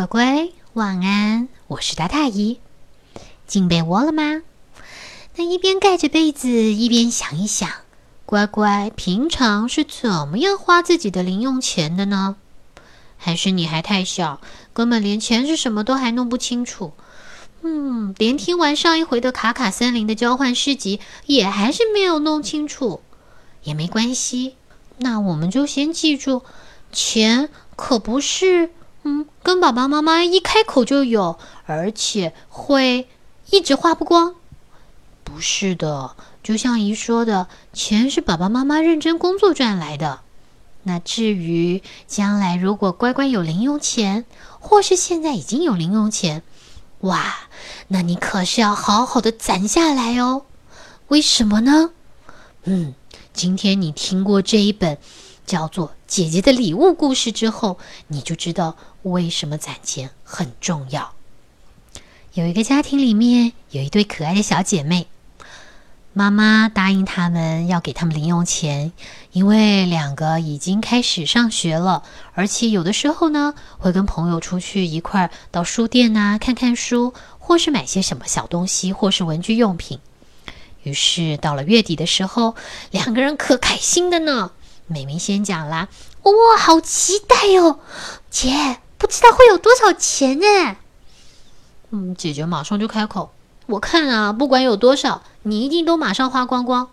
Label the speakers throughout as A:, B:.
A: 乖乖，晚安！我是大大姨，进被窝了吗？那一边盖着被子，一边想一想，乖乖平常是怎么样花自己的零用钱的呢？还是你还太小，根本连钱是什么都还弄不清楚？嗯，连听完上一回的卡卡森林的交换诗集，也还是没有弄清楚。也没关系，那我们就先记住，钱可不是。嗯，跟爸爸妈妈一开口就有，而且会一直花不光。不是的，就像姨说的，钱是爸爸妈妈认真工作赚来的。那至于将来如果乖乖有零用钱，或是现在已经有零用钱，哇，那你可是要好好的攒下来哦。为什么呢？嗯，今天你听过这一本。叫做姐姐的礼物故事之后，你就知道为什么攒钱很重要。有一个家庭里面有一对可爱的小姐妹，妈妈答应他们要给他们零用钱，因为两个已经开始上学了，而且有的时候呢会跟朋友出去一块儿到书店呐看看书，或是买些什么小东西，或是文具用品。于是到了月底的时候，两个人可开心的呢。美明先讲啦，哇，好期待哟！姐，不知道会有多少钱呢？嗯，姐姐马上就开口，我看啊，不管有多少，你一定都马上花光光。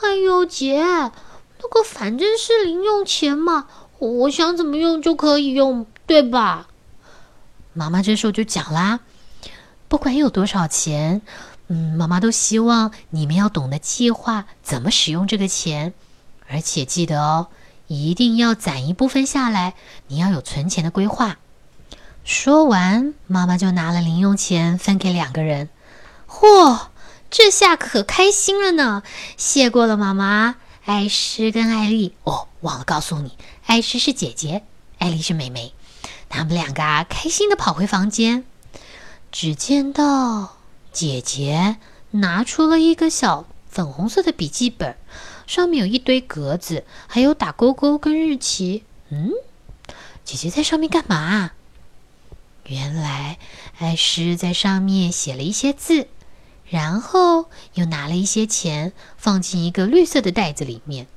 A: 哎呦，姐，那个反正是零用钱嘛，我想怎么用就可以用，对吧？妈妈这时候就讲啦，不管有多少钱，嗯，妈妈都希望你们要懂得计划怎么使用这个钱。而且记得哦，一定要攒一部分下来。你要有存钱的规划。说完，妈妈就拿了零用钱分给两个人。嚯，这下可开心了呢！谢过了，妈妈。艾诗跟艾丽，哦，忘了告诉你，艾诗是姐姐，艾丽是妹妹。他们两个啊，开心的跑回房间。只见到姐姐拿出了一个小粉红色的笔记本。上面有一堆格子，还有打勾勾跟日期。嗯，姐姐在上面干嘛？原来艾诗在上面写了一些字，然后又拿了一些钱放进一个绿色的袋子里面。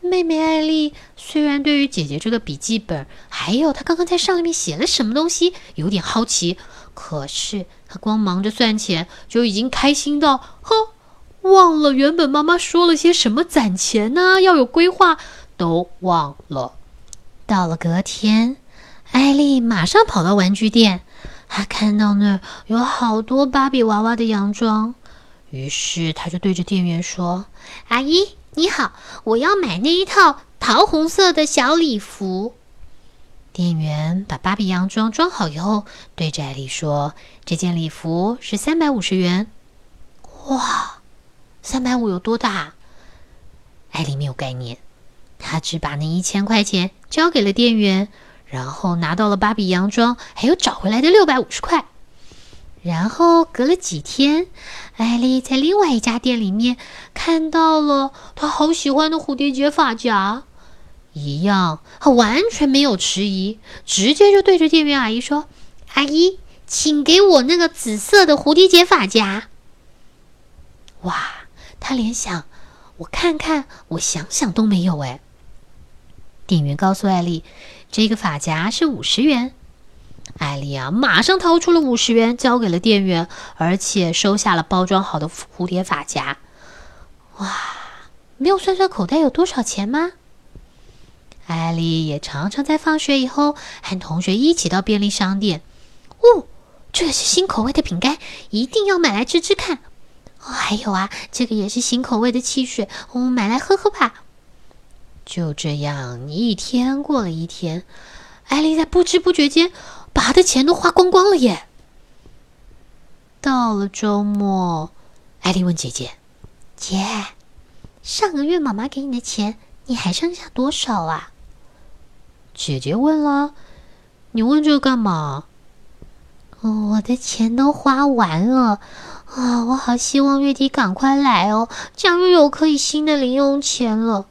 A: 妹妹艾丽虽然对于姐姐这个笔记本，还有她刚刚在上面写了什么东西有点好奇，可是她光忙着算钱就已经开心到哼。忘了原本妈妈说了些什么攒钱呢？要有规划，都忘了。到了隔天，艾丽马上跑到玩具店，她看到那儿有好多芭比娃娃的洋装，于是她就对着店员说：“阿姨你好，我要买那一套桃红色的小礼服。”店员把芭比洋装装好以后，对着艾丽说：“这件礼服是三百五十元。”哇！三百五有多大？艾丽没有概念，她只把那一千块钱交给了店员，然后拿到了芭比洋装，还有找回来的六百五十块。然后隔了几天，艾丽在另外一家店里面看到了她好喜欢的蝴蝶结发夹，一样，她完全没有迟疑，直接就对着店员阿姨说：“阿姨，请给我那个紫色的蝴蝶结发夹。”哇！他连想，我看看，我想想都没有哎。店员告诉艾丽，这个发夹是五十元。艾丽啊，马上掏出了五十元，交给了店员，而且收下了包装好的蝴蝶发夹。哇，没有算算口袋有多少钱吗？艾丽也常常在放学以后和同学一起到便利商店。哦，这是新口味的饼干，一定要买来吃吃看。哦，还有啊，这个也是新口味的汽水，我们买来喝喝吧。就这样，你一天过了一天，艾丽在不知不觉间把她的钱都花光光了耶。到了周末，艾丽问姐姐：“姐，上个月妈妈给你的钱，你还剩下多少啊？”姐姐问了：“你问这个干嘛？”“我的钱都花完了。”啊，我好希望月底赶快来哦，这样又有可以新的零用钱了。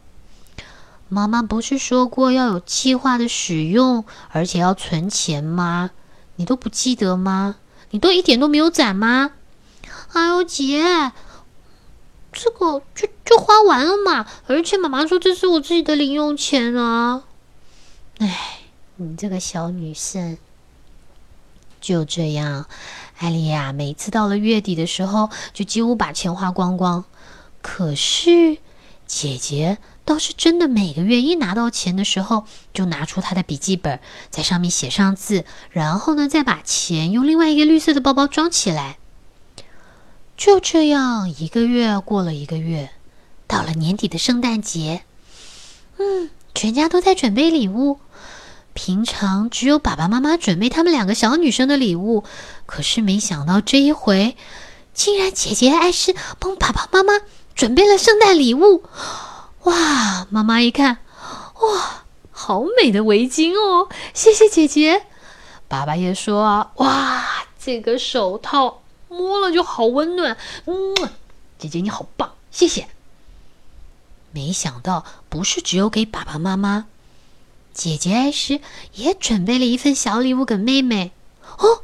A: 妈妈不是说过要有计划的使用，而且要存钱吗？你都不记得吗？你都一点都没有攒吗？哎呦，姐，这个就就花完了嘛！而且妈妈说这是我自己的零用钱啊。哎，你这个小女生，就这样，艾丽亚每次到了月底的时候，就几乎把钱花光光。可是姐姐倒是真的，每个月一拿到钱的时候，就拿出她的笔记本，在上面写上字，然后呢，再把钱用另外一个绿色的包包装起来。就这样，一个月过了一个月，到了年底的圣诞节，嗯，全家都在准备礼物。平常只有爸爸妈妈准备他们两个小女生的礼物，可是没想到这一回，竟然姐姐艾诗帮爸爸妈妈准备了圣诞礼物。哇！妈妈一看，哇，好美的围巾哦！谢谢姐姐。爸爸也说，哇，这个手套。摸了就好温暖，嗯，姐姐你好棒，谢谢。没想到不是只有给爸爸妈妈，姐姐艾诗也准备了一份小礼物给妹妹。哦，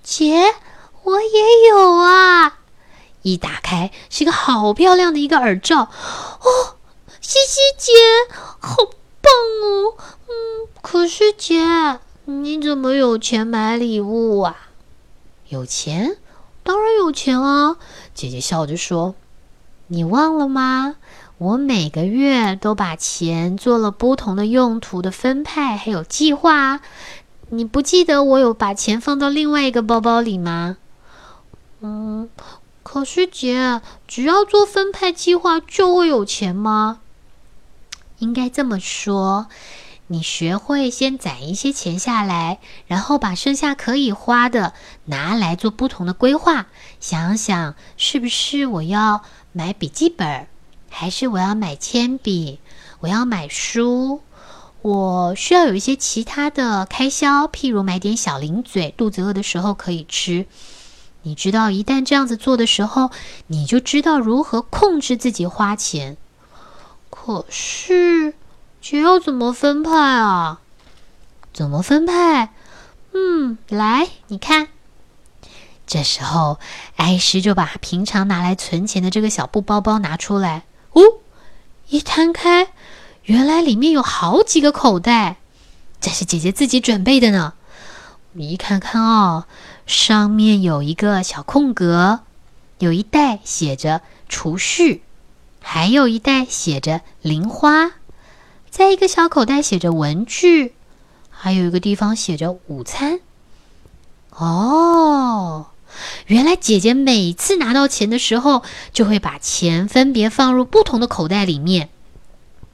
A: 姐，我也有啊！一打开是个好漂亮的一个耳罩。哦，谢谢姐，好棒哦。嗯，可是姐，你怎么有钱买礼物啊？有钱？当然有钱啊！姐姐笑着说：“你忘了吗？我每个月都把钱做了不同的用途的分派，还有计划。你不记得我有把钱放到另外一个包包里吗？”嗯，可是姐，只要做分派计划就会有钱吗？应该这么说。你学会先攒一些钱下来，然后把剩下可以花的拿来做不同的规划。想想是不是我要买笔记本，还是我要买铅笔？我要买书？我需要有一些其他的开销，譬如买点小零嘴，肚子饿的时候可以吃。你知道，一旦这样子做的时候，你就知道如何控制自己花钱。可是。钱要怎么分派啊？怎么分派？嗯，来，你看。这时候，艾诗就把平常拿来存钱的这个小布包包拿出来。哦，一摊开，原来里面有好几个口袋。这是姐姐自己准备的呢。你看看哦，上面有一个小空格，有一袋写着储蓄，还有一袋写着零花。在一个小口袋写着文具，还有一个地方写着午餐。哦，原来姐姐每次拿到钱的时候，就会把钱分别放入不同的口袋里面。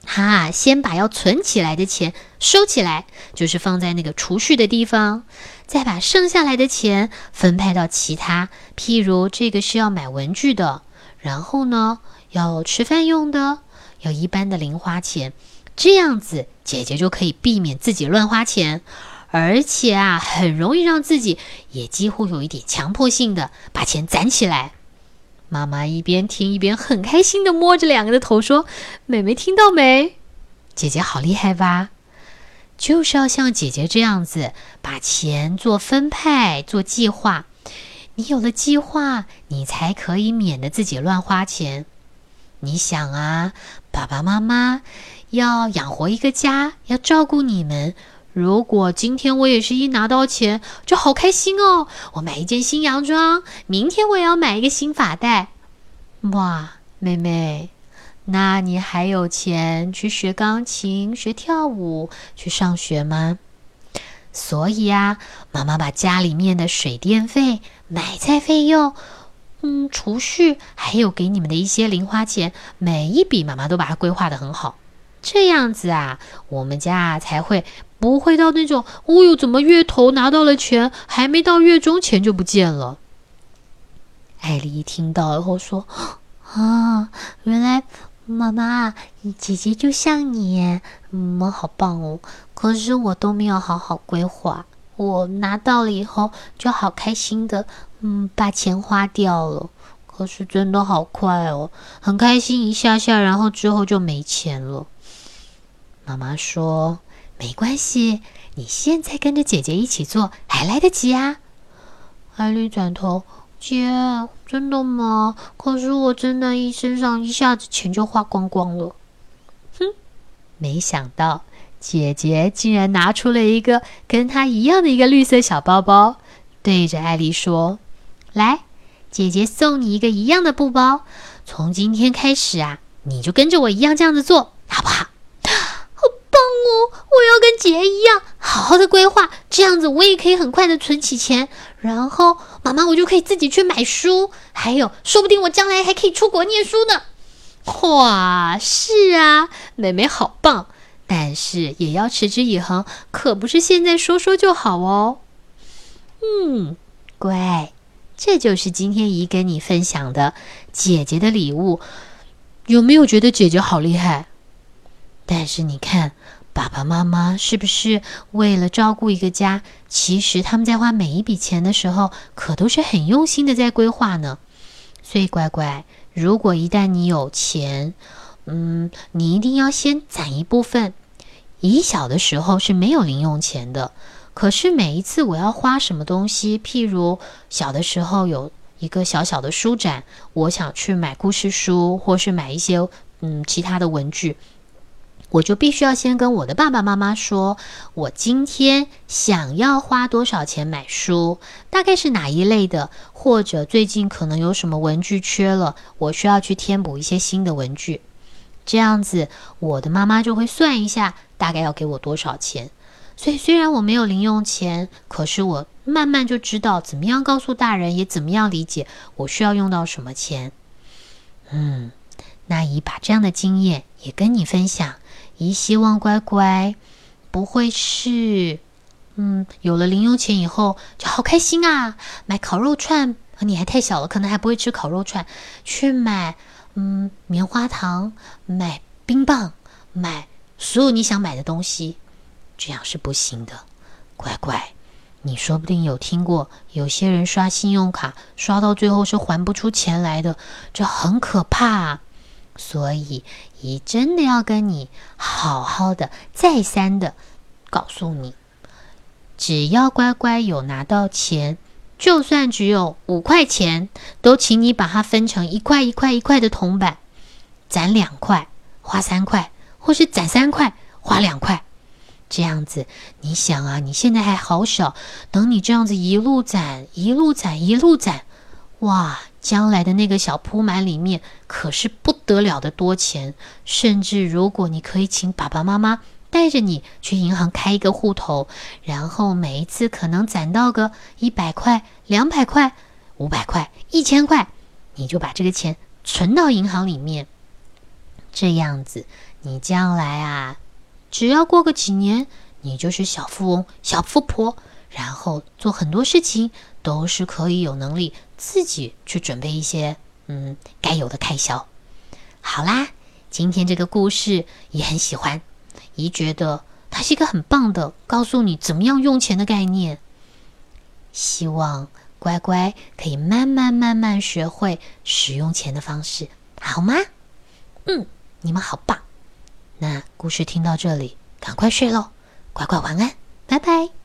A: 哈，先把要存起来的钱收起来，就是放在那个储蓄的地方，再把剩下来的钱分派到其他，譬如这个是要买文具的，然后呢要吃饭用的，要一般的零花钱。这样子，姐姐就可以避免自己乱花钱，而且啊，很容易让自己也几乎有一点强迫性的把钱攒起来。妈妈一边听一边很开心的摸着两个的头说：“妹妹听到没？姐姐好厉害吧？就是要像姐姐这样子，把钱做分派、做计划。你有了计划，你才可以免得自己乱花钱。你想啊，爸爸妈妈。”要养活一个家，要照顾你们。如果今天我也是一拿到钱就好开心哦，我买一件新洋装，明天我也要买一个新发带。哇，妹妹，那你还有钱去学钢琴、学跳舞、去上学吗？所以啊，妈妈把家里面的水电费、买菜费用、嗯，储蓄，还有给你们的一些零花钱，每一笔妈妈都把它规划的很好。这样子啊，我们家才会不会到那种，哦哟，怎么月头拿到了钱，还没到月中钱就不见了？艾丽一听到以后说：“啊，原来妈妈，姐姐就像你，嗯，好棒哦。可是我都没有好好规划，我拿到了以后就好开心的，嗯，把钱花掉了。可是真的好快哦，很开心一下下，然后之后就没钱了。”妈妈说：“没关系，你现在跟着姐姐一起做还来得及啊。”艾丽转头：“姐，真的吗？可是我真的，一身上一下子钱就花光光了。”哼，没想到姐姐竟然拿出了一个跟她一样的一个绿色小包包，对着艾丽说：“来，姐姐送你一个一样的布包。从今天开始啊，你就跟着我一样这样子做，好不好？”我要跟姐一样，好好的规划，这样子我也可以很快的存起钱，然后妈妈我就可以自己去买书，还有说不定我将来还可以出国念书呢。哇，是啊，妹妹好棒，但是也要持之以恒，可不是现在说说就好哦。嗯，乖，这就是今天姨跟你分享的姐姐的礼物，有没有觉得姐姐好厉害？但是你看。爸爸妈妈是不是为了照顾一个家，其实他们在花每一笔钱的时候，可都是很用心的在规划呢？所以乖乖，如果一旦你有钱，嗯，你一定要先攒一部分。以小的时候是没有零用钱的，可是每一次我要花什么东西，譬如小的时候有一个小小的书展，我想去买故事书，或是买一些嗯其他的文具。我就必须要先跟我的爸爸妈妈说，我今天想要花多少钱买书，大概是哪一类的，或者最近可能有什么文具缺了，我需要去添补一些新的文具。这样子，我的妈妈就会算一下大概要给我多少钱。所以虽然我没有零用钱，可是我慢慢就知道怎么样告诉大人，也怎么样理解我需要用到什么钱。嗯，那姨把这样的经验也跟你分享。姨希望乖乖不会是，嗯，有了零用钱以后就好开心啊，买烤肉串。你还太小了，可能还不会吃烤肉串。去买，嗯，棉花糖，买冰棒，买所有你想买的东西，这样是不行的。乖乖，你说不定有听过，有些人刷信用卡刷到最后是还不出钱来的，这很可怕。所以，姨真的要跟你好好的、再三的告诉你，只要乖乖有拿到钱，就算只有五块钱，都请你把它分成一块一块一块的铜板，攒两块花三块，或是攒三块花两块，这样子，你想啊，你现在还好小，等你这样子一路攒、一路攒、一路攒，哇！将来的那个小铺满里面可是不得了的多钱，甚至如果你可以请爸爸妈妈带着你去银行开一个户头，然后每一次可能攒到个一百块、两百块、五百块、一千块，你就把这个钱存到银行里面。这样子，你将来啊，只要过个几年，你就是小富翁、小富婆，然后做很多事情都是可以有能力。自己去准备一些嗯该有的开销。好啦，今天这个故事也很喜欢，姨觉得它是一个很棒的，告诉你怎么样用钱的概念。希望乖乖可以慢慢慢慢学会使用钱的方式，好吗？嗯，你们好棒。那故事听到这里，赶快睡喽，乖乖晚安，拜拜。